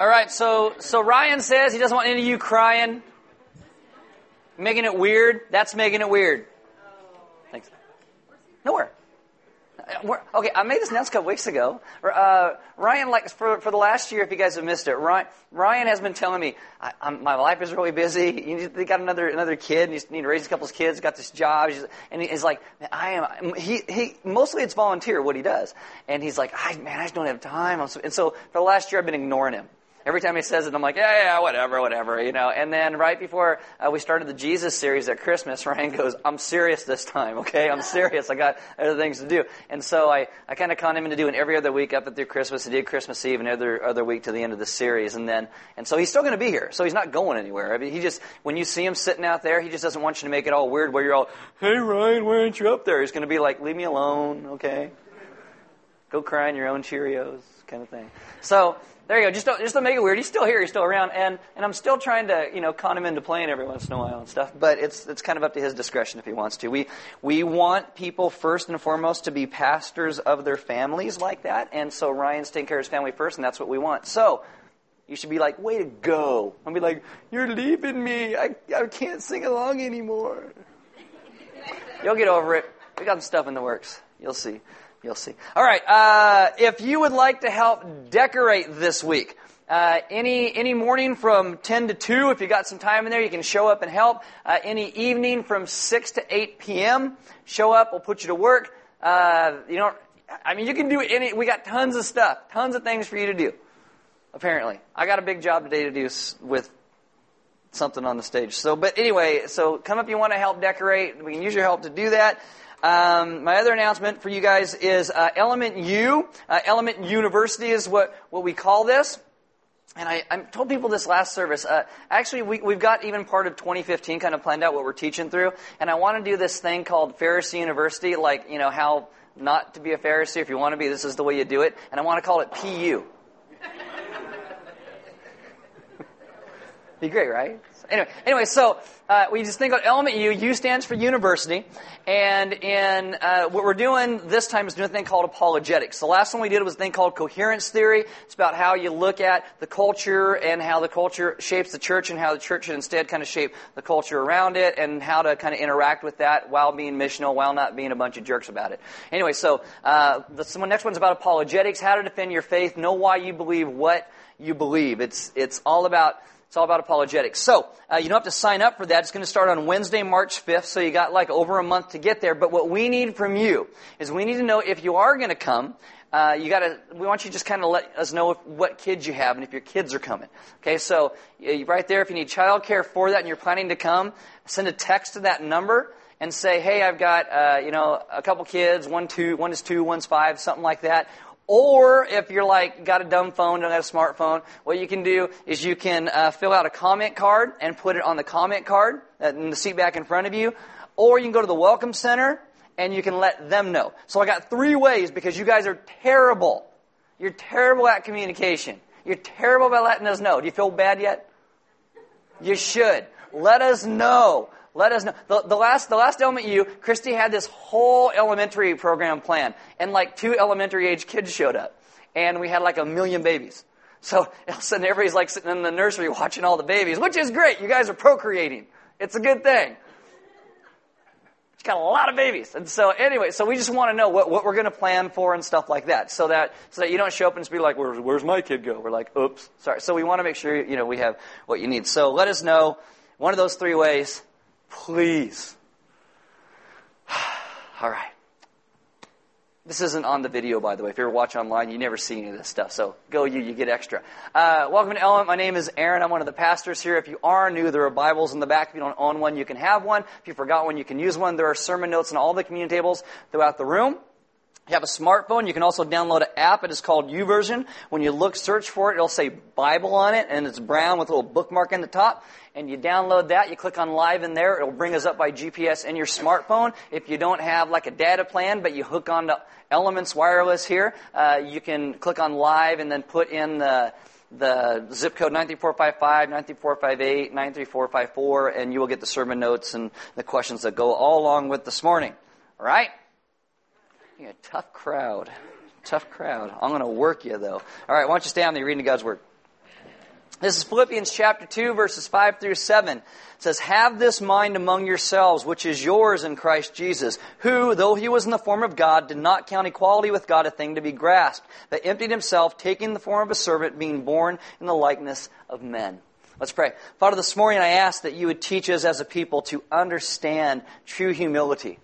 All right, so so Ryan says he doesn't want any of you crying, making it weird. That's making it weird. Thanks. Nowhere. Uh, we're- okay, I made this announcement a couple weeks ago. Uh, Ryan, like for for the last year, if you guys have missed it, Ryan, Ryan has been telling me my life is really busy. You they got another another kid, and you need to raise a couple of kids. Got this job, and he's like, I am. He he mostly it's volunteer what he does, and he's like, I man, I just don't have time. I'm so, and so for the last year, I've been ignoring him. Every time he says it, I'm like, yeah, yeah, whatever, whatever, you know. And then right before uh, we started the Jesus series at Christmas, Ryan goes, I'm serious this time, okay? I'm serious. I got other things to do. And so I, I kind of conned him into doing every other week up through Christmas. He did Christmas Eve and every other week to the end of the series. And then, and so he's still going to be here. So he's not going anywhere. I mean, he just, when you see him sitting out there, he just doesn't want you to make it all weird where you're all, hey, Ryan, why aren't you up there? He's going to be like, leave me alone, okay? Go cry in your own Cheerios, kind of thing. So there you go. Just don't, just don't make it weird. He's still here. He's still around, and and I'm still trying to you know con him into playing every once in a while and stuff. But it's it's kind of up to his discretion if he wants to. We we want people first and foremost to be pastors of their families like that, and so Ryan's taking care of his family first, and that's what we want. So. You should be like, way to go. I'll be like, you're leaving me. I, I can't sing along anymore. You'll get over it. We got some stuff in the works. You'll see. You'll see. All right. Uh, if you would like to help decorate this week, uh, any any morning from 10 to 2, if you got some time in there, you can show up and help. Uh, any evening from 6 to 8 p.m., show up. We'll put you to work. Uh, you know, I mean, you can do any. We got tons of stuff, tons of things for you to do. Apparently, I got a big job today to do with something on the stage. So, but anyway, so come up. You want to help decorate? We can use your help to do that. Um, my other announcement for you guys is uh, Element U. Uh, Element University is what what we call this. And I, I told people this last service. Uh, actually, we, we've got even part of 2015 kind of planned out what we're teaching through. And I want to do this thing called Pharisee University, like you know how not to be a Pharisee. If you want to be, this is the way you do it. And I want to call it PU. Be great, right? Anyway, anyway, so uh, we just think about Element U. U stands for university, and in uh, what we're doing this time is doing a thing called apologetics. The last one we did was a thing called coherence theory. It's about how you look at the culture and how the culture shapes the church, and how the church should instead kind of shape the culture around it, and how to kind of interact with that while being missional, while not being a bunch of jerks about it. Anyway, so uh, the next one's about apologetics, how to defend your faith, know why you believe what you believe. It's it's all about it's all about apologetics. So, uh, you don't have to sign up for that. It's going to start on Wednesday, March 5th, so you got like over a month to get there. But what we need from you is we need to know if you are going to come, uh, you got to, we want you to just kind of let us know if, what kids you have and if your kids are coming. Okay, so uh, right there, if you need childcare for that and you're planning to come, send a text to that number and say, hey, I've got, uh, you know, a couple kids, one, two, one is two, one's five, something like that. Or if you're like got a dumb phone, don't have a smartphone, what you can do is you can uh, fill out a comment card and put it on the comment card uh, in the seat back in front of you. Or you can go to the welcome center and you can let them know. So I got three ways because you guys are terrible. You're terrible at communication. You're terrible about letting us know. Do you feel bad yet? You should. Let us know. Let us know. The, the last, the last Element U, Christy had this whole elementary program planned, and like two elementary age kids showed up, and we had like a million babies. So all of a sudden, everybody's like sitting in the nursery watching all the babies, which is great. You guys are procreating. It's a good thing. She's got a lot of babies. And so anyway, so we just want to know what, what we're going to plan for and stuff like that. So that, so that you don't show up and just be like, Where, where's my kid go? We're like, oops, sorry. So we want to make sure, you know, we have what you need. So let us know one of those three ways, please. All right. This isn't on the video, by the way. If you're watching online, you never see any of this stuff. So go you, you get extra. Uh, welcome to Element. My name is Aaron. I'm one of the pastors here. If you are new, there are Bibles in the back. If you don't own one, you can have one. If you forgot one, you can use one. There are sermon notes on all the communion tables throughout the room. You have a smartphone, you can also download an app. It is called YouVersion. When you look, search for it, it'll say Bible on it, and it's brown with a little bookmark in the top. And you download that, you click on live in there, it'll bring us up by GPS in your smartphone. If you don't have like a data plan, but you hook onto Elements Wireless here, uh, you can click on live and then put in the the zip code 93455, 93458, 93454, and you will get the sermon notes and the questions that go all along with this morning. All right? You're a tough crowd. Tough crowd. I'm going to work you, though. All right, why don't you stay on there reading God's Word? This is Philippians chapter 2, verses 5 through 7. It says, Have this mind among yourselves, which is yours in Christ Jesus, who, though he was in the form of God, did not count equality with God a thing to be grasped, but emptied himself, taking the form of a servant, being born in the likeness of men. Let's pray. Father, this morning I ask that you would teach us as a people to understand true humility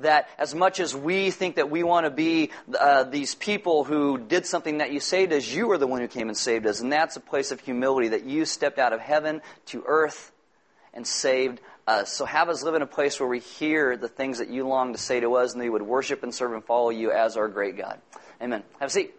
that as much as we think that we want to be uh, these people who did something that you saved us, you are the one who came and saved us. And that's a place of humility that you stepped out of heaven to earth and saved us. So have us live in a place where we hear the things that you long to say to us and we would worship and serve and follow you as our great God. Amen. Have a seat.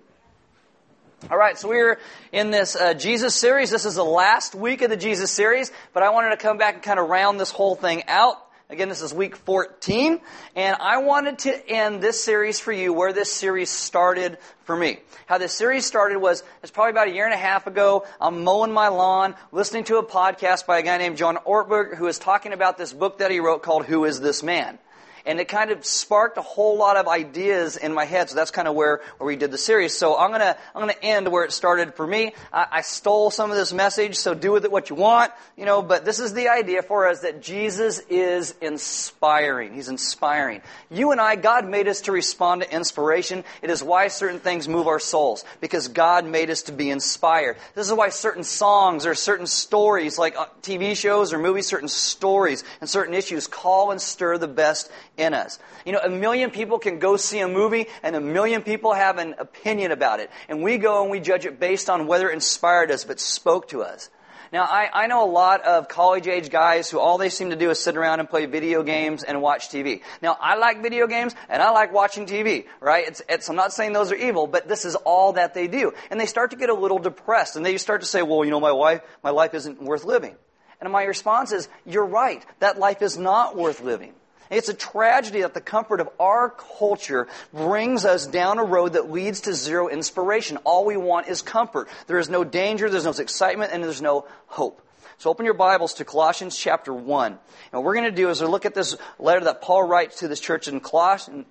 All right, so we're in this uh, Jesus series. This is the last week of the Jesus series, but I wanted to come back and kind of round this whole thing out. Again, this is week 14, and I wanted to end this series for you where this series started for me. How this series started was, it's probably about a year and a half ago. I'm mowing my lawn, listening to a podcast by a guy named John Ortberg who is talking about this book that he wrote called Who is This Man? And it kind of sparked a whole lot of ideas in my head. So that's kind of where, where we did the series. So I'm gonna I'm gonna end where it started for me. I, I stole some of this message, so do with it what you want, you know. But this is the idea for us that Jesus is inspiring. He's inspiring. You and I, God made us to respond to inspiration. It is why certain things move our souls because God made us to be inspired. This is why certain songs or certain stories, like uh, TV shows or movies, certain stories and certain issues call and stir the best in us. You know, a million people can go see a movie and a million people have an opinion about it. And we go and we judge it based on whether it inspired us but spoke to us. Now, I, I know a lot of college age guys who all they seem to do is sit around and play video games and watch TV. Now, I like video games and I like watching TV, right? It's, it's, I'm not saying those are evil, but this is all that they do. And they start to get a little depressed and they start to say, well, you know, my life, my life isn't worth living. And my response is, you're right. That life is not worth living. It's a tragedy that the comfort of our culture brings us down a road that leads to zero inspiration. All we want is comfort. There is no danger, there's no excitement, and there's no hope. So open your Bibles to Colossians chapter 1. And what we're going to do is look at this letter that Paul writes to this church in,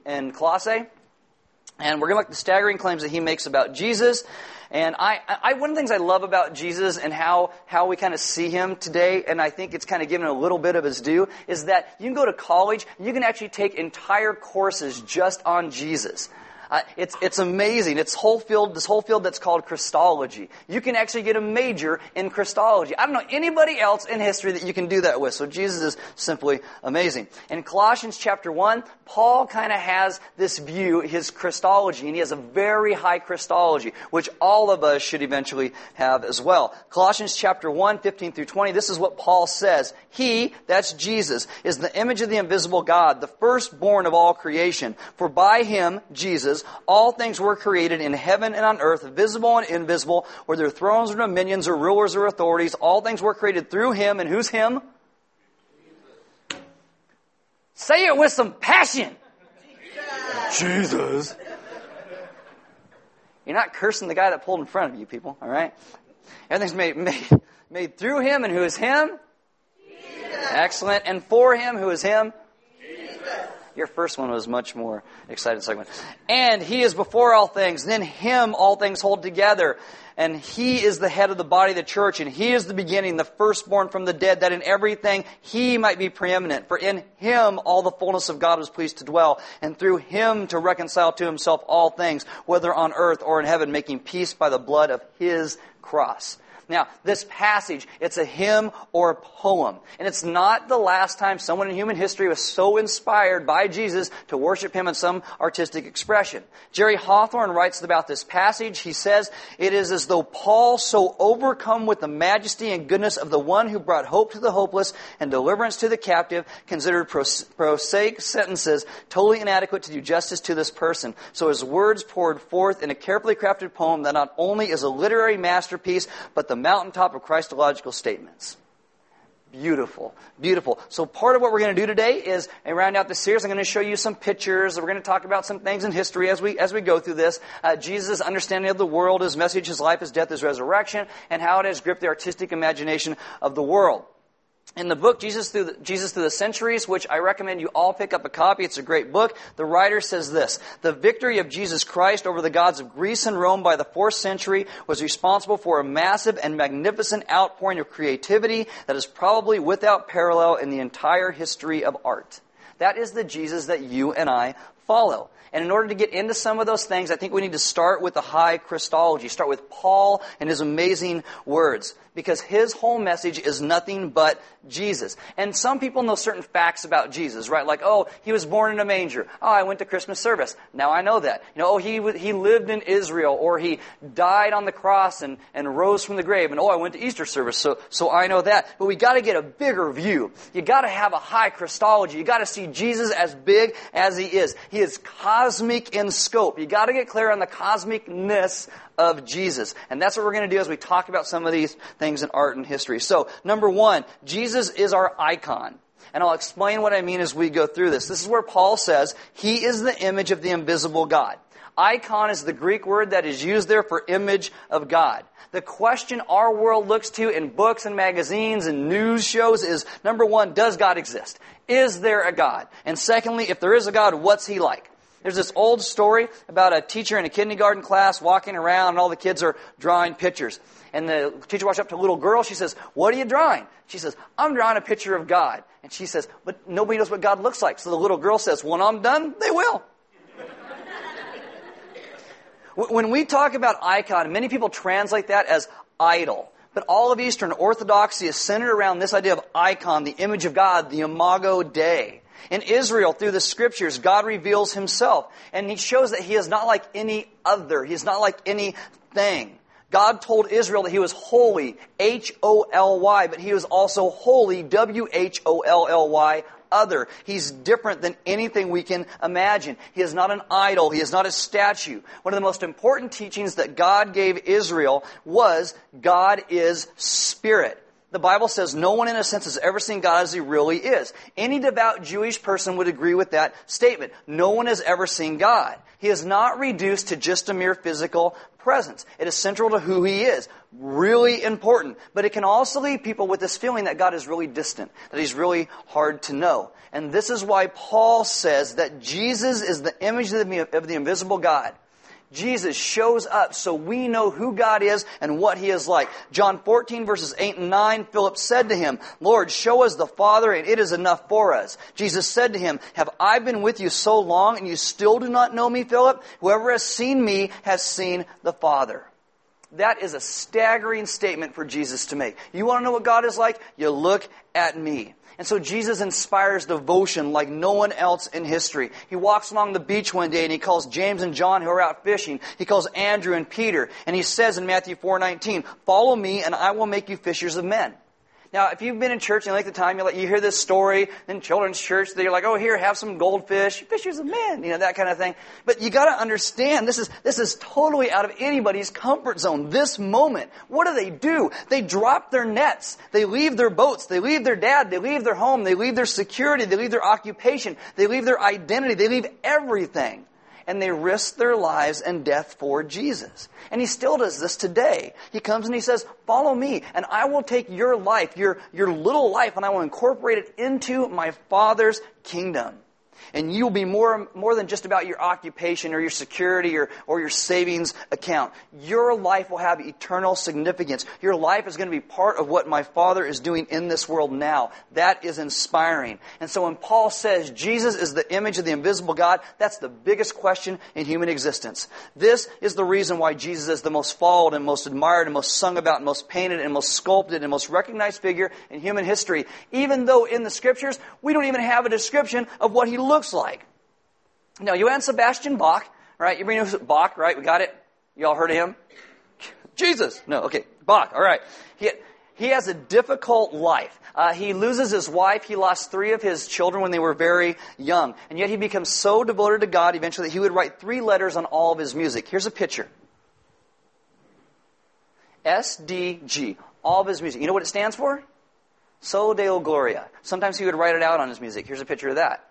in Colossae. And we're going to look at the staggering claims that he makes about Jesus and I, I, one of the things I love about Jesus and how, how we kind of see him today, and I think it's kind of given a little bit of his due, is that you can go to college, you can actually take entire courses just on Jesus. Uh, it's, it's amazing. It's whole field, this whole field that's called Christology. You can actually get a major in Christology. I don't know anybody else in history that you can do that with. So Jesus is simply amazing. In Colossians chapter 1, Paul kind of has this view, his Christology, and he has a very high Christology, which all of us should eventually have as well. Colossians chapter 1, 15 through 20, this is what Paul says. He, that's Jesus, is the image of the invisible God, the firstborn of all creation. For by him, Jesus, all things were created in heaven and on earth, visible and invisible, whether thrones or dominions or rulers or authorities. All things were created through him. And who's him? Say it with some passion. Jesus. You're not cursing the guy that pulled in front of you, people, all right? Everything's made, made, made through him, and who is him? Jesus. Excellent. And for him, who is him? Your first one was much more exciting segment. And he is before all things, and in him all things hold together. And he is the head of the body of the church, and he is the beginning, the firstborn from the dead, that in everything he might be preeminent. For in him all the fullness of God was pleased to dwell, and through him to reconcile to himself all things, whether on earth or in heaven, making peace by the blood of his cross. Now, this passage, it's a hymn or a poem. And it's not the last time someone in human history was so inspired by Jesus to worship him in some artistic expression. Jerry Hawthorne writes about this passage. He says, It is as though Paul, so overcome with the majesty and goodness of the one who brought hope to the hopeless and deliverance to the captive, considered prosaic sentences totally inadequate to do justice to this person. So his words poured forth in a carefully crafted poem that not only is a literary masterpiece, but the the mountaintop of Christological statements. Beautiful, beautiful. So part of what we're going to do today is, and round out the series, I'm going to show you some pictures. We're going to talk about some things in history as we as we go through this. Uh, Jesus' understanding of the world, his message, his life, his death, his resurrection, and how it has gripped the artistic imagination of the world. In the book Jesus through, the, Jesus through the Centuries, which I recommend you all pick up a copy. It's a great book. The writer says this, the victory of Jesus Christ over the gods of Greece and Rome by the fourth century was responsible for a massive and magnificent outpouring of creativity that is probably without parallel in the entire history of art. That is the Jesus that you and I follow. And in order to get into some of those things, I think we need to start with the high Christology. Start with Paul and his amazing words because his whole message is nothing but Jesus. And some people know certain facts about Jesus, right? Like, oh, he was born in a manger. Oh, I went to Christmas service. Now I know that. You know, oh, he, he lived in Israel, or he died on the cross and, and rose from the grave. And oh, I went to Easter service, so, so I know that. But we gotta get a bigger view. You gotta have a high Christology. You gotta see Jesus as big as he is. He is cosmic in scope. You gotta get clear on the cosmicness of Jesus. And that's what we're going to do as we talk about some of these things in art and history. So, number one, Jesus is our icon. And I'll explain what I mean as we go through this. This is where Paul says, He is the image of the invisible God. Icon is the Greek word that is used there for image of God. The question our world looks to in books and magazines and news shows is number one, does God exist? Is there a God? And secondly, if there is a God, what's he like? There's this old story about a teacher in a kindergarten class walking around and all the kids are drawing pictures. And the teacher walks up to a little girl. She says, What are you drawing? She says, I'm drawing a picture of God. And she says, But nobody knows what God looks like. So the little girl says, When I'm done, they will. When we talk about icon, many people translate that as idol. But all of Eastern Orthodoxy is centered around this idea of icon, the image of God, the imago Dei. In Israel, through the scriptures, God reveals himself. And he shows that he is not like any other. He is not like anything. God told Israel that he was holy, H-O-L-Y, but he was also holy, W-H-O-L-L-Y, other. He's different than anything we can imagine. He is not an idol. He is not a statue. One of the most important teachings that God gave Israel was God is spirit. The Bible says no one in a sense has ever seen God as he really is. Any devout Jewish person would agree with that statement. No one has ever seen God. He is not reduced to just a mere physical presence. It is central to who he is. Really important. But it can also leave people with this feeling that God is really distant, that he's really hard to know. And this is why Paul says that Jesus is the image of the, invisible God. Jesus shows up so we know who God is and what He is like. John 14 verses 8 and 9, Philip said to him, Lord, show us the Father and it is enough for us. Jesus said to him, Have I been with you so long and you still do not know me, Philip? Whoever has seen me has seen the Father. That is a staggering statement for Jesus to make. You want to know what God is like? You look at me. And so Jesus inspires devotion like no one else in history. He walks along the beach one day and he calls James and John who are out fishing. He calls Andrew and Peter and he says in Matthew 4:19, "Follow me and I will make you fishers of men." Now, if you've been in church and you like the time, you, like, you hear this story in children's church, that you're like, oh, here, have some goldfish, fishers of men, you know, that kind of thing. But you gotta understand, this is, this is totally out of anybody's comfort zone. This moment, what do they do? They drop their nets. They leave their boats. They leave their dad. They leave their home. They leave their security. They leave their occupation. They leave their identity. They leave everything and they risk their lives and death for Jesus. And he still does this today. He comes and he says, follow me and I will take your life, your, your little life, and I will incorporate it into my Father's kingdom. And you'll be more, more than just about your occupation or your security or, or your savings account. Your life will have eternal significance. Your life is going to be part of what my Father is doing in this world now. That is inspiring. And so when Paul says Jesus is the image of the invisible God, that's the biggest question in human existence. This is the reason why Jesus is the most followed and most admired and most sung about and most painted and most sculpted and most recognized figure in human history. Even though in the scriptures, we don't even have a description of what he looks like. Now, Johann Sebastian Bach, right? You know Bach, right? We got it? You all heard of him? Jesus. No, okay. Bach, all right. He, he has a difficult life. Uh, he loses his wife. He lost three of his children when they were very young. And yet he becomes so devoted to God eventually that he would write three letters on all of his music. Here's a picture. SDG. All of his music. You know what it stands for? Soli Deo Gloria. Sometimes he would write it out on his music. Here's a picture of that.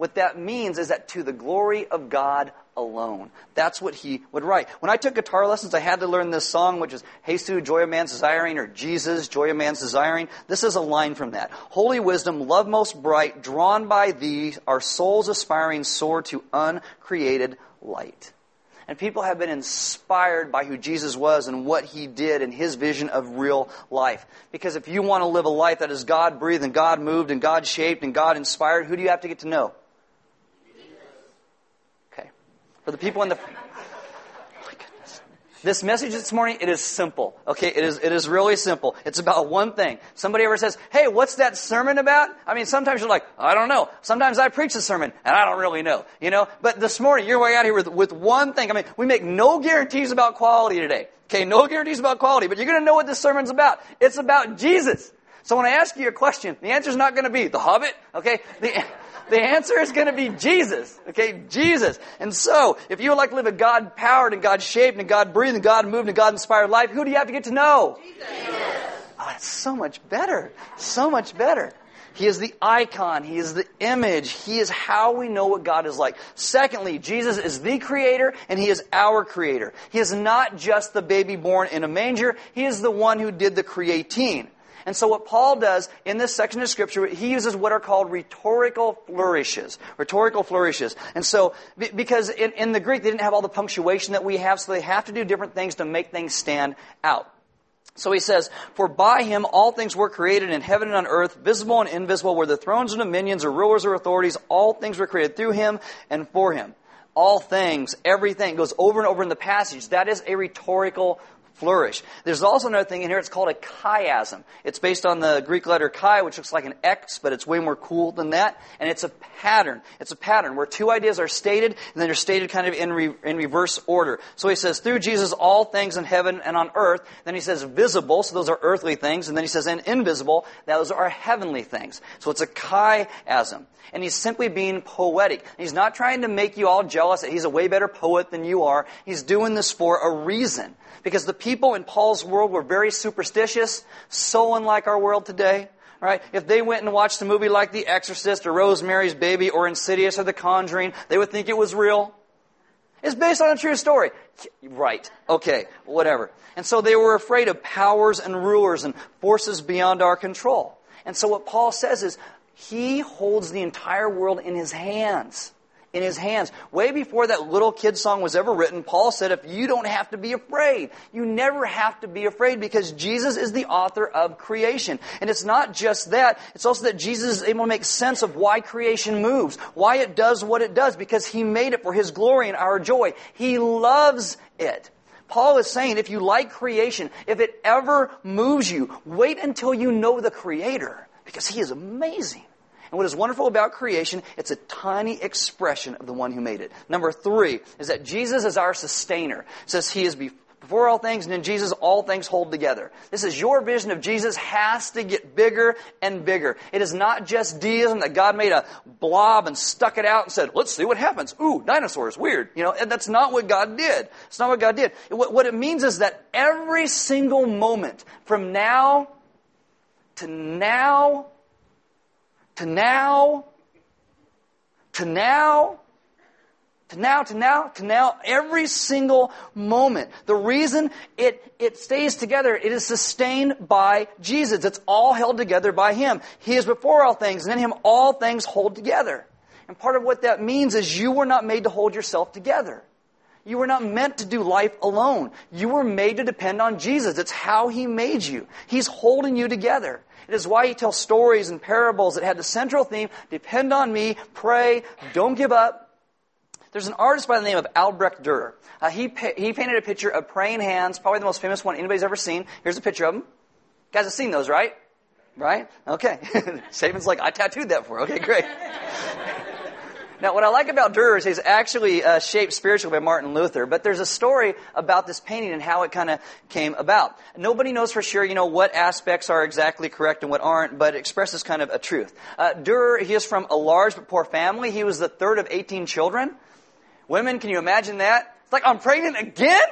What that means is that to the glory of God alone. That's what he would write. When I took guitar lessons, I had to learn this song, which is Jesus, Joy of Man's Desiring, or Jesus, Joy of Man's Desiring. This is a line from that. Holy wisdom, love most bright, drawn by thee, our souls aspiring soar to uncreated light. And people have been inspired by who Jesus was and what he did and his vision of real life. Because if you want to live a life that is God breathed and God moved and God shaped and God inspired, who do you have to get to know? For the people in the. Oh this message this morning, it is simple. Okay, it is, it is really simple. It's about one thing. Somebody ever says, hey, what's that sermon about? I mean, sometimes you're like, I don't know. Sometimes I preach a sermon and I don't really know. You know? But this morning, you're way out here with, with one thing. I mean, we make no guarantees about quality today. Okay, no guarantees about quality, but you're gonna know what this sermon's about. It's about Jesus. So when I ask you a question, the answer's not gonna be The Hobbit, okay? The, the answer is going to be Jesus. Okay, Jesus. And so, if you would like to live a God powered and God shaped and God breathed and God moved and God inspired life, who do you have to get to know? Jesus. Ah, oh, that's so much better. So much better. He is the icon. He is the image. He is how we know what God is like. Secondly, Jesus is the creator and He is our creator. He is not just the baby born in a manger. He is the one who did the creating. And so what Paul does in this section of scripture, he uses what are called rhetorical flourishes. Rhetorical flourishes. And so, because in, in the Greek, they didn't have all the punctuation that we have, so they have to do different things to make things stand out. So he says, For by him all things were created in heaven and on earth, visible and invisible, where the thrones and dominions or rulers or authorities, all things were created through him and for him. All things, everything, goes over and over in the passage. That is a rhetorical flourish. There's also another thing in here, it's called a chiasm. It's based on the Greek letter chi, which looks like an X, but it's way more cool than that. And it's a pattern. It's a pattern where two ideas are stated, and then they're stated kind of in, re, in reverse order. So he says, through Jesus, all things in heaven and on earth. Then he says, visible, so those are earthly things. And then he says, and invisible, those are heavenly things. So it's a chiasm. And he's simply being poetic. He's not trying to make you all jealous that he's a way better poet than you are. He's doing this for a reason. Because the people in Paul's world were very superstitious, so unlike our world today. Right? If they went and watched a movie like The Exorcist or Rosemary's Baby or Insidious or The Conjuring, they would think it was real. It's based on a true story. Right. Okay. Whatever. And so they were afraid of powers and rulers and forces beyond our control. And so what Paul says is, he holds the entire world in his hands in his hands. Way before that little kid song was ever written, Paul said, if you don't have to be afraid, you never have to be afraid because Jesus is the author of creation. And it's not just that, it's also that Jesus is able to make sense of why creation moves, why it does what it does, because he made it for his glory and our joy. He loves it. Paul is saying if you like creation, if it ever moves you, wait until you know the Creator because He is amazing. And what is wonderful about creation, it's a tiny expression of the one who made it. Number three is that Jesus is our sustainer. It says he is before all things, and in Jesus, all things hold together. This is your vision of Jesus has to get bigger and bigger. It is not just deism that God made a blob and stuck it out and said, let's see what happens. Ooh, dinosaurs, weird. You know, and that's not what God did. It's not what God did. What, what it means is that every single moment from now to now to now, to now, to now, to now, to now, every single moment. The reason it, it stays together, it is sustained by Jesus. It's all held together by Him. He is before all things, and in Him all things hold together. And part of what that means is you were not made to hold yourself together. You were not meant to do life alone. You were made to depend on Jesus. It's how He made you. He's holding you together. It is why he tells stories and parables that had the central theme depend on me, pray, don't give up. There's an artist by the name of Albrecht Dürer. Uh, he, pa- he painted a picture of praying hands, probably the most famous one anybody's ever seen. Here's a picture of them. You guys have seen those, right? Right? Okay. Saban's like, I tattooed that for. Okay, great. Now, what I like about Dürer is he's actually uh, shaped spiritually by Martin Luther, but there's a story about this painting and how it kind of came about. Nobody knows for sure, you know, what aspects are exactly correct and what aren't, but it expresses kind of a truth. Uh, Dürer, he is from a large but poor family. He was the third of 18 children. Women, can you imagine that? It's like, I'm pregnant again?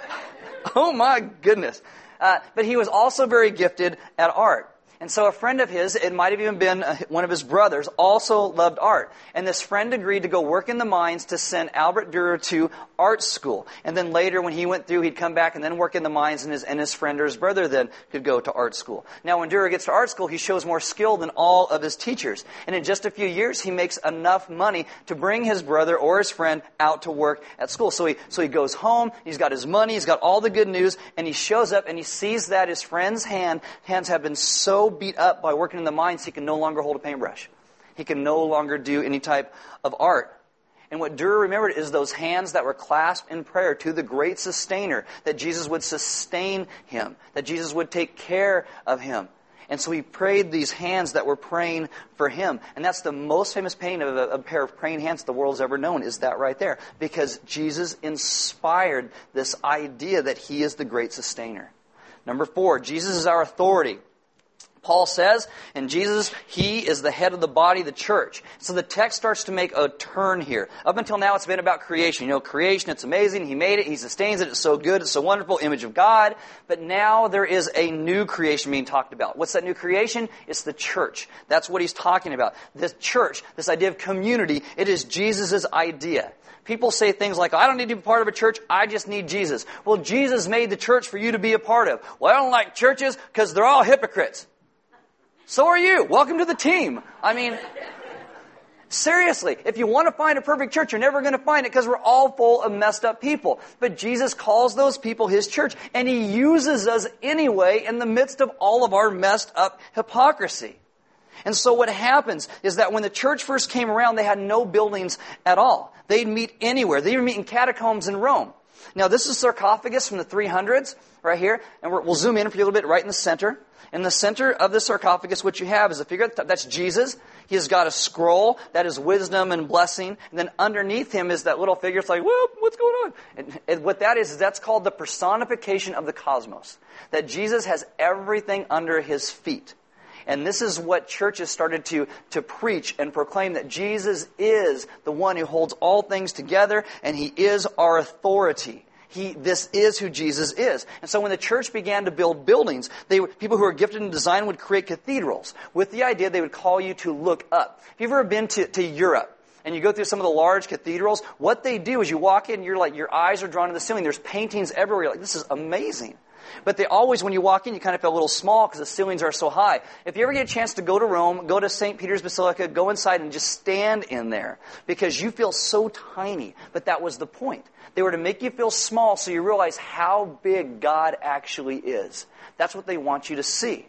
oh my goodness. Uh, but he was also very gifted at art. And so a friend of his, it might have even been uh, one of his brothers, also loved art. And this friend agreed to go work in the mines to send Albert Dürer to art school. And then later, when he went through, he'd come back and then work in the mines, and his, and his friend or his brother then could go to art school. Now, when Dürer gets to art school, he shows more skill than all of his teachers. And in just a few years, he makes enough money to bring his brother or his friend out to work at school. So he, so he goes home, he's got his money, he's got all the good news, and he shows up and he sees that his friend's hand, hands have been so beat up by working in the mines, he can no longer hold a paintbrush. He can no longer do any type of art. And what Dürer remembered is those hands that were clasped in prayer to the great sustainer, that Jesus would sustain him, that Jesus would take care of him. And so he prayed these hands that were praying for him. And that's the most famous painting of a, a, pair of praying hands the world's ever known, is that right there. Because Jesus inspired this idea that he is the great sustainer. Number four, Jesus is our authority. Paul says, and Jesus, He is the head of the body, the church. So the text starts to make a turn here. Up until now, it's been about creation. You know, creation, it's amazing. He made it. He sustains it. It's so good. It's so wonderful. Image of God. But now there is a new creation being talked about. What's that new creation? It's the church. That's what he's talking about. This church, this idea of community, it is Jesus' idea. People say things like, I don't need to be part of a church, I just need Jesus. Well, Jesus made the church for you to be a part of. Well, I don't like churches because they're all hypocrites. So are you. Welcome to the team. I mean, seriously, if you want to find a perfect church, you're never going to find it because we're all full of messed up people. But Jesus calls those people his church, and he uses us anyway in the midst of all of our messed up hypocrisy. And so what happens is that when the church first came around, they had no buildings at all. They'd meet anywhere. They'd even meet in catacombs in Rome. Now, this is sarcophagus from the 300s, right here, and we'll zoom in for you a little bit right in the center. In the center of the sarcophagus, what you have is a figure that's Jesus. He has got a scroll that is wisdom and blessing. And then underneath him is that little figure. It's like, whoop, what's going on? And, and what that is, is that's called the personification of the cosmos. That Jesus has everything under his feet. And this is what churches started to, to preach and proclaim that Jesus is the one who holds all things together and he is our authority. He, this is who Jesus is. And so when the church began to build buildings, they, people who are gifted in design would create cathedrals with the idea they would call you to look up. If you've ever been to, to Europe, and you go through some of the large cathedrals, what they do is you walk in, you're like, your eyes are drawn to the ceiling. There's paintings everywhere. You're like, this is amazing. But they always, when you walk in, you kind of feel a little small because the ceilings are so high. If you ever get a chance to go to Rome, go to St. Peter's Basilica, go inside and just stand in there because you feel so tiny. But that was the point. They were to make you feel small so you realize how big God actually is. That's what they want you to see.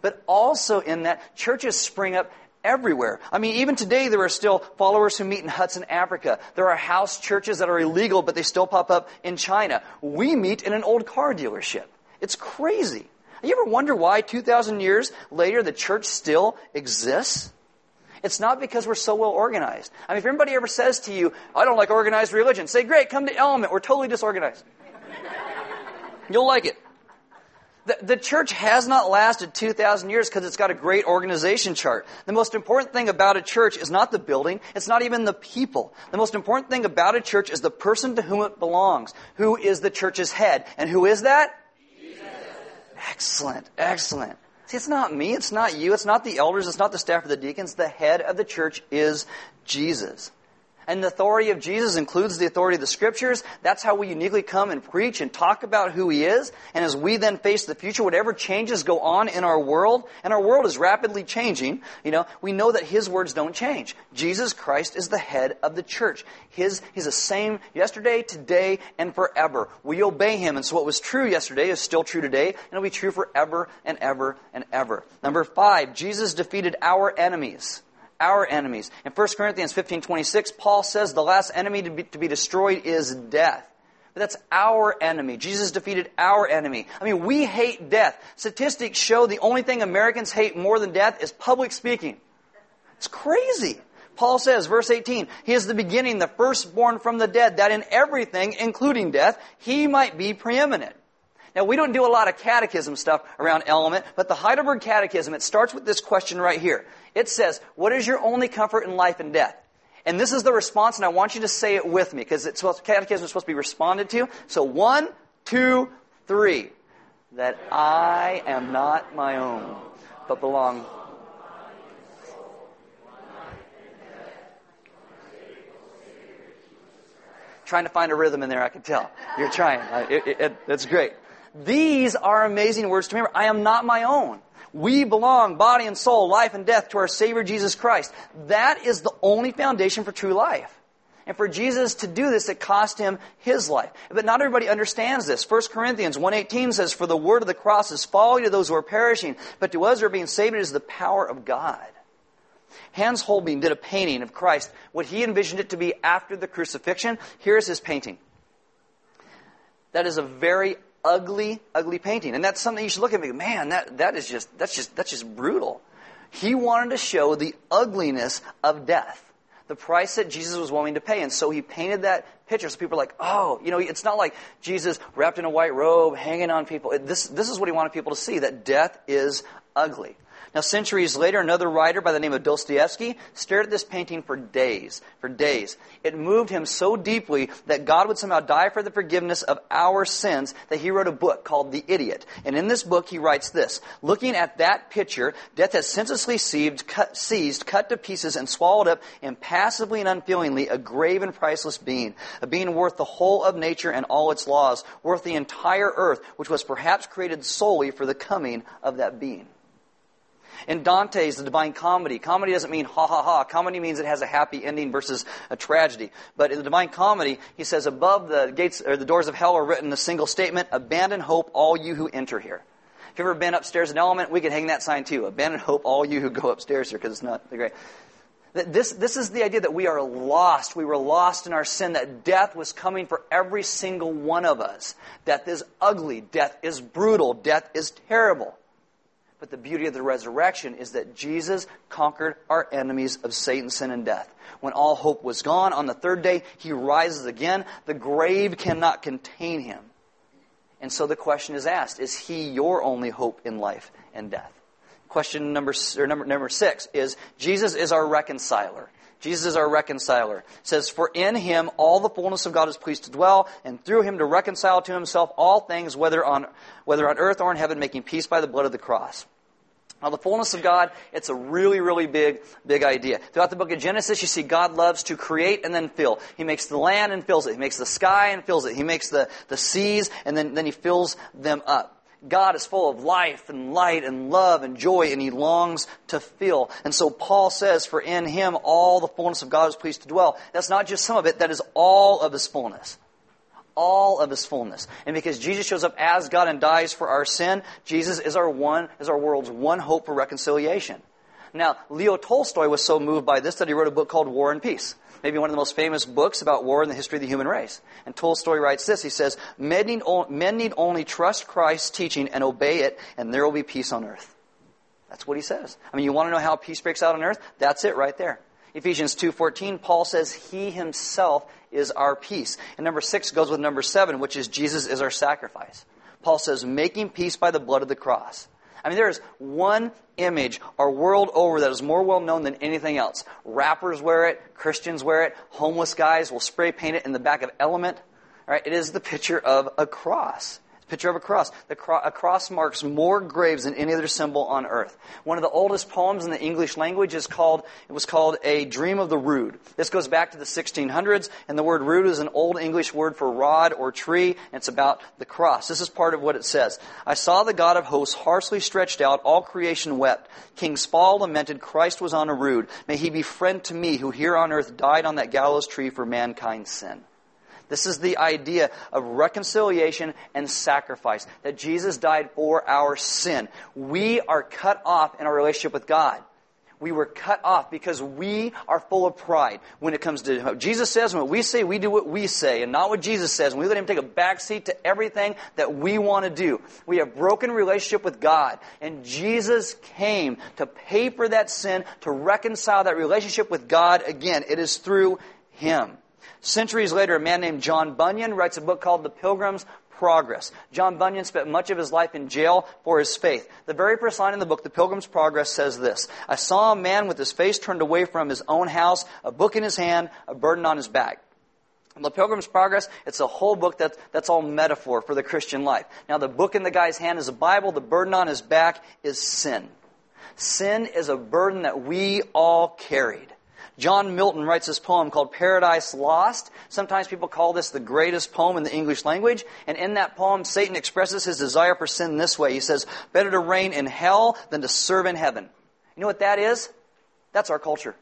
But also in that, churches spring up everywhere. I mean, even today there are still followers who meet in huts in Africa. There are house churches that are illegal, but they still pop up in China. We meet in an old car dealership. It's crazy. You ever wonder why 2,000 years later the church still exists? It's not because we're so well organized. I mean, if anybody ever says to you, I don't like organized religion, say, great, come to Element. We're totally disorganized. You'll like it. The, the church has not lasted 2,000 years because it's got a great organization chart. The most important thing about a church is not the building, it's not even the people. The most important thing about a church is the person to whom it belongs. Who is the church's head? And who is that? Jesus. Excellent, excellent. See, it's not me, it's not you, it's not the elders, it's not the staff of the deacons. The head of the church is Jesus. And the authority of Jesus includes the authority of the scriptures. That's how we uniquely come and preach and talk about who he is. And as we then face the future, whatever changes go on in our world, and our world is rapidly changing, you know, we know that his words don't change. Jesus Christ is the head of the church. His, he's the same yesterday, today, and forever. We obey him. And so what was true yesterday is still true today, and it'll be true forever and ever and ever. Number five, Jesus defeated our enemies our enemies. In 1 Corinthians 15 26, Paul says the last enemy to be, to be destroyed is death. But that's our enemy. Jesus defeated our enemy. I mean, we hate death. Statistics show the only thing Americans hate more than death is public speaking. It's crazy. Paul says, verse 18, He is the beginning, the firstborn from the dead, that in everything, including death, He might be preeminent. Now, we don't do a lot of catechism stuff around element, but the Heidelberg Catechism, it starts with this question right here. It says, What is your only comfort in life and death? And this is the response, and I want you to say it with me, because it's catechism is supposed to be responded to. So, one, two, three. That I am not my own, but belong. Trying to find a rhythm in there, I can tell. You're trying. It, it, it, that's great. These are amazing words to remember. I am not my own. We belong, body and soul, life and death, to our Savior Jesus Christ. That is the only foundation for true life. And for Jesus to do this, it cost him his life. But not everybody understands this. 1 Corinthians 1.18 says, For the word of the cross is folly to those who are perishing, but to us who are being saved it is the power of God. Hans Holbein did a painting of Christ, what he envisioned it to be after the crucifixion. Here's his painting. That is a very ugly, ugly painting. And that's something you should look at and go, man, that, that is just, that's just, that's just brutal. He wanted to show the ugliness of death the price that Jesus was willing to pay. And so he painted that picture so people are like, oh, you know, it's not like Jesus wrapped in a white robe, hanging on people. This, this is what he wanted people to see, that death is ugly. Now, centuries later, another writer by the name of Dostoevsky stared at this painting for days, for days. It moved him so deeply that God would somehow die for the forgiveness of our sins that he wrote a book called The Idiot. And in this book, he writes this, looking at that picture, death has senselessly seized, cut, seized, cut to pieces, and swallowed up impassively and unfeelingly a grave and priceless being, a being worth the whole of nature and all its laws, worth the entire earth, which was perhaps created solely for the coming of that being. In Dante's The Divine Comedy, comedy doesn't mean ha ha ha. Comedy means it has a happy ending versus a tragedy. But in the Divine Comedy, he says, above the gates or the doors of hell are written a single statement, abandon hope, all you who enter here. If you've ever been upstairs in Element, we can hang that sign too. Abandon hope, all you who go upstairs here, because it's not great. This, this is the idea that we are lost. We were lost in our sin, that death was coming for every single one of us. Death is ugly. Death is brutal. Death is terrible. But the beauty of the resurrection is that Jesus conquered our enemies of Satan, sin, and death. When all hope was gone, on the third day, he rises again. The grave cannot contain him. And so the question is asked Is he your only hope in life and death? Question number, or number, number six is Jesus is our reconciler. Jesus is our reconciler. It says, For in him all the fullness of God is pleased to dwell, and through him to reconcile to himself all things, whether on, whether on earth or in heaven, making peace by the blood of the cross. Now, the fullness of God, it's a really, really big, big idea. Throughout the book of Genesis, you see God loves to create and then fill. He makes the land and fills it. He makes the sky and fills it. He makes the, the seas and then, then he fills them up. God is full of life and light and love and joy, and he longs to fill. And so Paul says, For in him all the fullness of God is pleased to dwell. That's not just some of it, that is all of his fullness all of his fullness. And because Jesus shows up as God and dies for our sin, Jesus is our one, is our world's one hope for reconciliation. Now, Leo Tolstoy was so moved by this that he wrote a book called War and Peace. Maybe one of the most famous books about war in the history of the human race. And Tolstoy writes this. He says, men need, men need only trust Christ's teaching and obey it, and there will be peace on earth. That's what he says. I mean, you want to know how peace breaks out on earth? That's it right there. Ephesians 2:14, Paul says he himself is our peace. And number 6 goes with number 7, which is Jesus is our sacrifice. Paul says making peace by the blood of the cross. I mean, there is one image our world over that is more well known than anything else. Rappers wear it, Christians wear it, homeless guys will spray paint it in the back of Element. Right? It is the picture of a cross picture of a cross. The cro- a cross marks more graves than any other symbol on earth. One of the oldest poems in the English language is called, it was called A Dream of the Rood. This goes back to the 1600s, and the word rood is an old English word for rod or tree, and it's about the cross. This is part of what it says. I saw the God of hosts harshly stretched out, all creation wept. King's fall lamented, Christ was on a rood. May he be friend to me who here on earth died on that gallows tree for mankind's sin. This is the idea of reconciliation and sacrifice, that Jesus died for our sin. We are cut off in our relationship with God. We were cut off because we are full of pride when it comes to Jesus says. what we say, we do what we say and not what Jesus says. And we let Him take a backseat to everything that we want to do. We have broken relationship with God. And Jesus came to pay for that sin, to reconcile that relationship with God again. It is through Him. Centuries later, a man named John Bunyan writes a book called The Pilgrim's Progress. John Bunyan spent much of his life in jail for his faith. The very first line in the book, The Pilgrim's Progress, says this I saw a man with his face turned away from his own house, a book in his hand, a burden on his back. The Pilgrim's Progress, it's a whole book that, that's all metaphor for the Christian life. Now, the book in the guy's hand is a Bible, the burden on his back is sin. Sin is a burden that we all carried. John Milton writes this poem called Paradise Lost. Sometimes people call this the greatest poem in the English language. And in that poem, Satan expresses his desire for sin this way. He says, Better to reign in hell than to serve in heaven. You know what that is? That's our culture.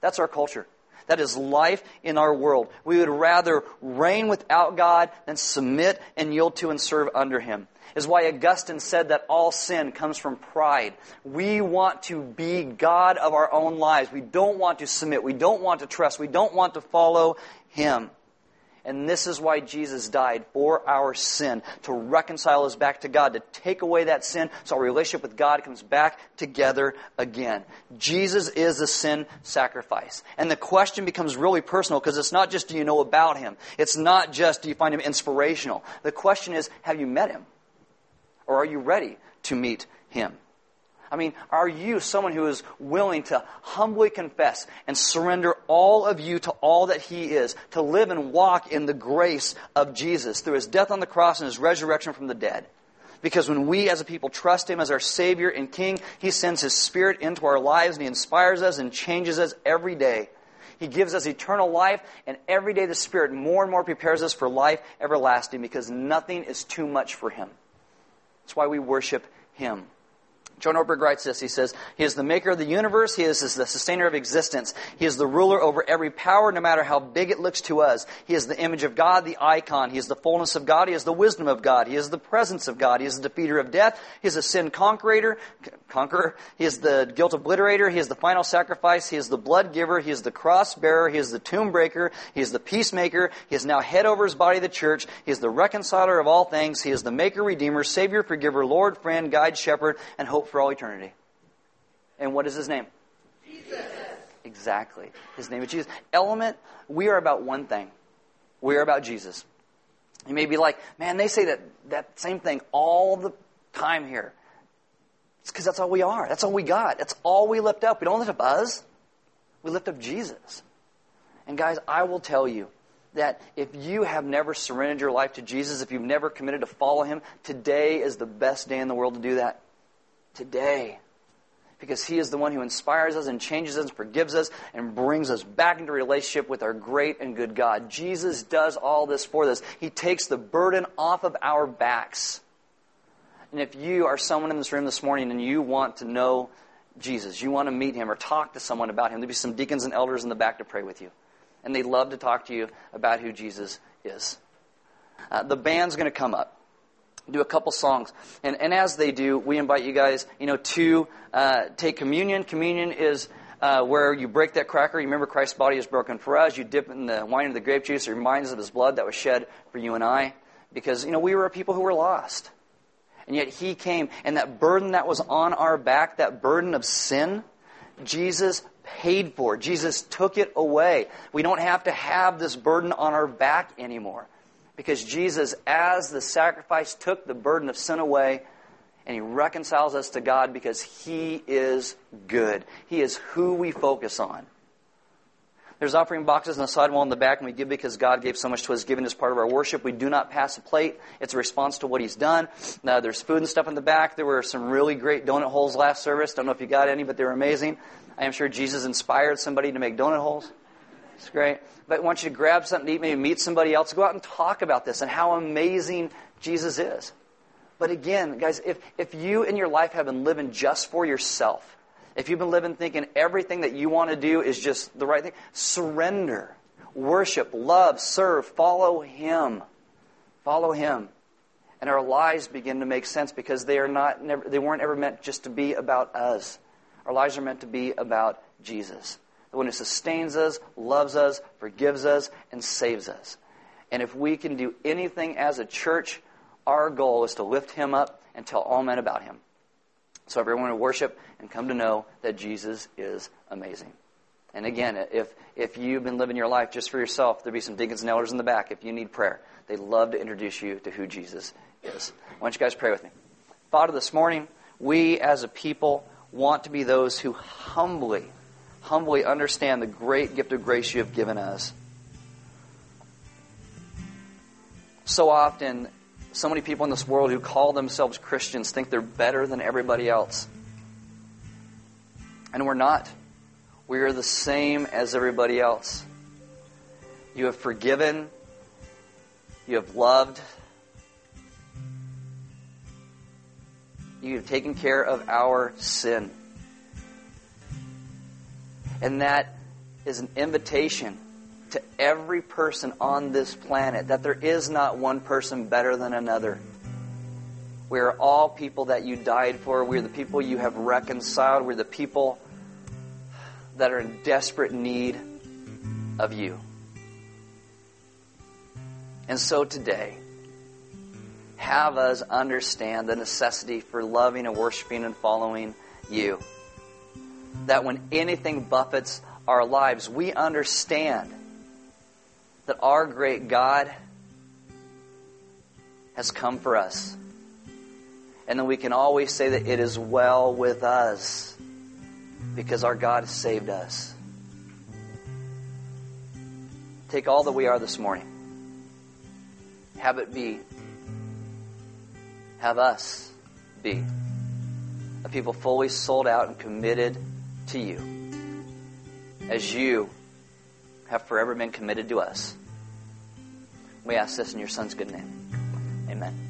That's our culture. That is life in our world. We would rather reign without God than submit and yield to and serve under Him is why Augustine said that all sin comes from pride. We want to be God of our own lives. We don't want to submit. We don't want to trust. We don't want to follow Him. And this is why Jesus died for our sin, to reconcile us back to God, to take away that sin so our relationship with God comes back together again. Jesus is the sin sacrifice. And the question becomes really personal because it's not just do you know about Him? It's not just do you find Him inspirational? The question is, have you met Him? Or are you ready to meet Him? I mean, are you someone who is willing to humbly confess and surrender all of you to all that He is, to live and walk in the grace of Jesus through His death on the cross and His resurrection from the dead? Because when we as a people trust Him as our Savior and King, He sends His Spirit into our lives and He inspires us and changes us every day. He gives us eternal life, and every day the Spirit more and more prepares us for life everlasting because nothing is too much for Him. That's why we worship Him. John Ortberg writes this. He says, He is the maker of the universe. He is the sustainer of existence. He is the ruler over every power, no matter how big it looks to us. He is the image of God, the icon. He is the fullness of God. He is the wisdom of God. He is the presence of God. He is the defeater of death. He is the sin conqueror. Conqueror. He is the guilt obliterator. He is the final sacrifice. He is the blood giver. He is the cross bearer. He is the tomb breaker. He is the peacemaker. He is now head over his body, the church. He is the reconciler of all things. He is the maker, redeemer, savior, forgiver, Lord, friend, guide, shepherd, and hope for all eternity. And what is his name? Jesus. Exactly. His name is Jesus. Element, we are about one thing. We are about Jesus. You may be like, man, they say that, that same thing all the time here. It's because that's all we are. That's all we got. That's all we lift up. We don't lift up us. We lift up Jesus. And guys, I will tell you that if you have never surrendered your life to Jesus, if you've never committed to follow Him, today is the best day in the world to do that today. Because He is the one who inspires us and changes us and forgives us and brings us back into relationship with our great and good God. Jesus does all this for us. He takes the burden off of our backs. And if you are someone in this room this morning and you want to know Jesus, you want to meet Him or talk to someone about Him, there'll be some deacons and elders in the back to pray with you. And they'd love to talk to you about who Jesus is. Uh, the band's going to come up do a couple songs. And, and as they do, we invite you guys, you know, to uh, take communion. Communion is uh, where you break that cracker. You remember Christ's body is broken for us. You dip in the wine of the grape juice. It reminds of his blood that was shed for you and I. Because, you know, we were a people who were lost. And yet he came, and that burden that was on our back, that burden of sin, Jesus paid for. Jesus took it away. We don't have to have this burden on our back anymore. Because Jesus, as the sacrifice, took the burden of sin away and he reconciles us to God because he is good. He is who we focus on. There's offering boxes on the sidewall in the back, and we give because God gave so much to us, given as part of our worship. We do not pass a plate. It's a response to what He's done. Now, there's food and stuff in the back. There were some really great donut holes last service. Don't know if you got any, but they were amazing. I am sure Jesus inspired somebody to make donut holes. It's great. But I want you to grab something to eat, maybe meet somebody else, go out and talk about this and how amazing Jesus is. But again, guys, if, if you in your life have been living just for yourself, if you've been living thinking everything that you want to do is just the right thing, surrender, worship, love, serve, follow Him. Follow Him. And our lives begin to make sense because they are not never, they weren't ever meant just to be about us. Our lives are meant to be about Jesus the one who sustains us, loves us, forgives us, and saves us. And if we can do anything as a church, our goal is to lift him up and tell all men about him. So everyone will worship and come to know that Jesus is amazing. And again, if, if you've been living your life just for yourself, there'll be some deacons and elders in the back if you need prayer. They'd love to introduce you to who Jesus is. Why don't you guys pray with me? Father, this morning, we as a people want to be those who humbly humbly understand the great gift of grace you have given us. So often, so many people in this world who call themselves Christians think they're better than everybody else. And we're not. We are the same as everybody else. You have forgiven. You have loved. You have taken care of our sin. And that is an invitation to every person on this planet that there is not one person better than another. We are all people that you died for. We're the people you have reconciled. We're the people that are in desperate need of you. And so today, have us understand the necessity for loving and worshiping and following you. That when anything buffets our lives, we understand that our great God has come for us and then we can always say that it is well with us because our God has saved us. Take all that we are this morning. Have it be. Have us be a people fully sold out and committed to you as you have forever been committed to us. We ask this in your Son's good name. Amen.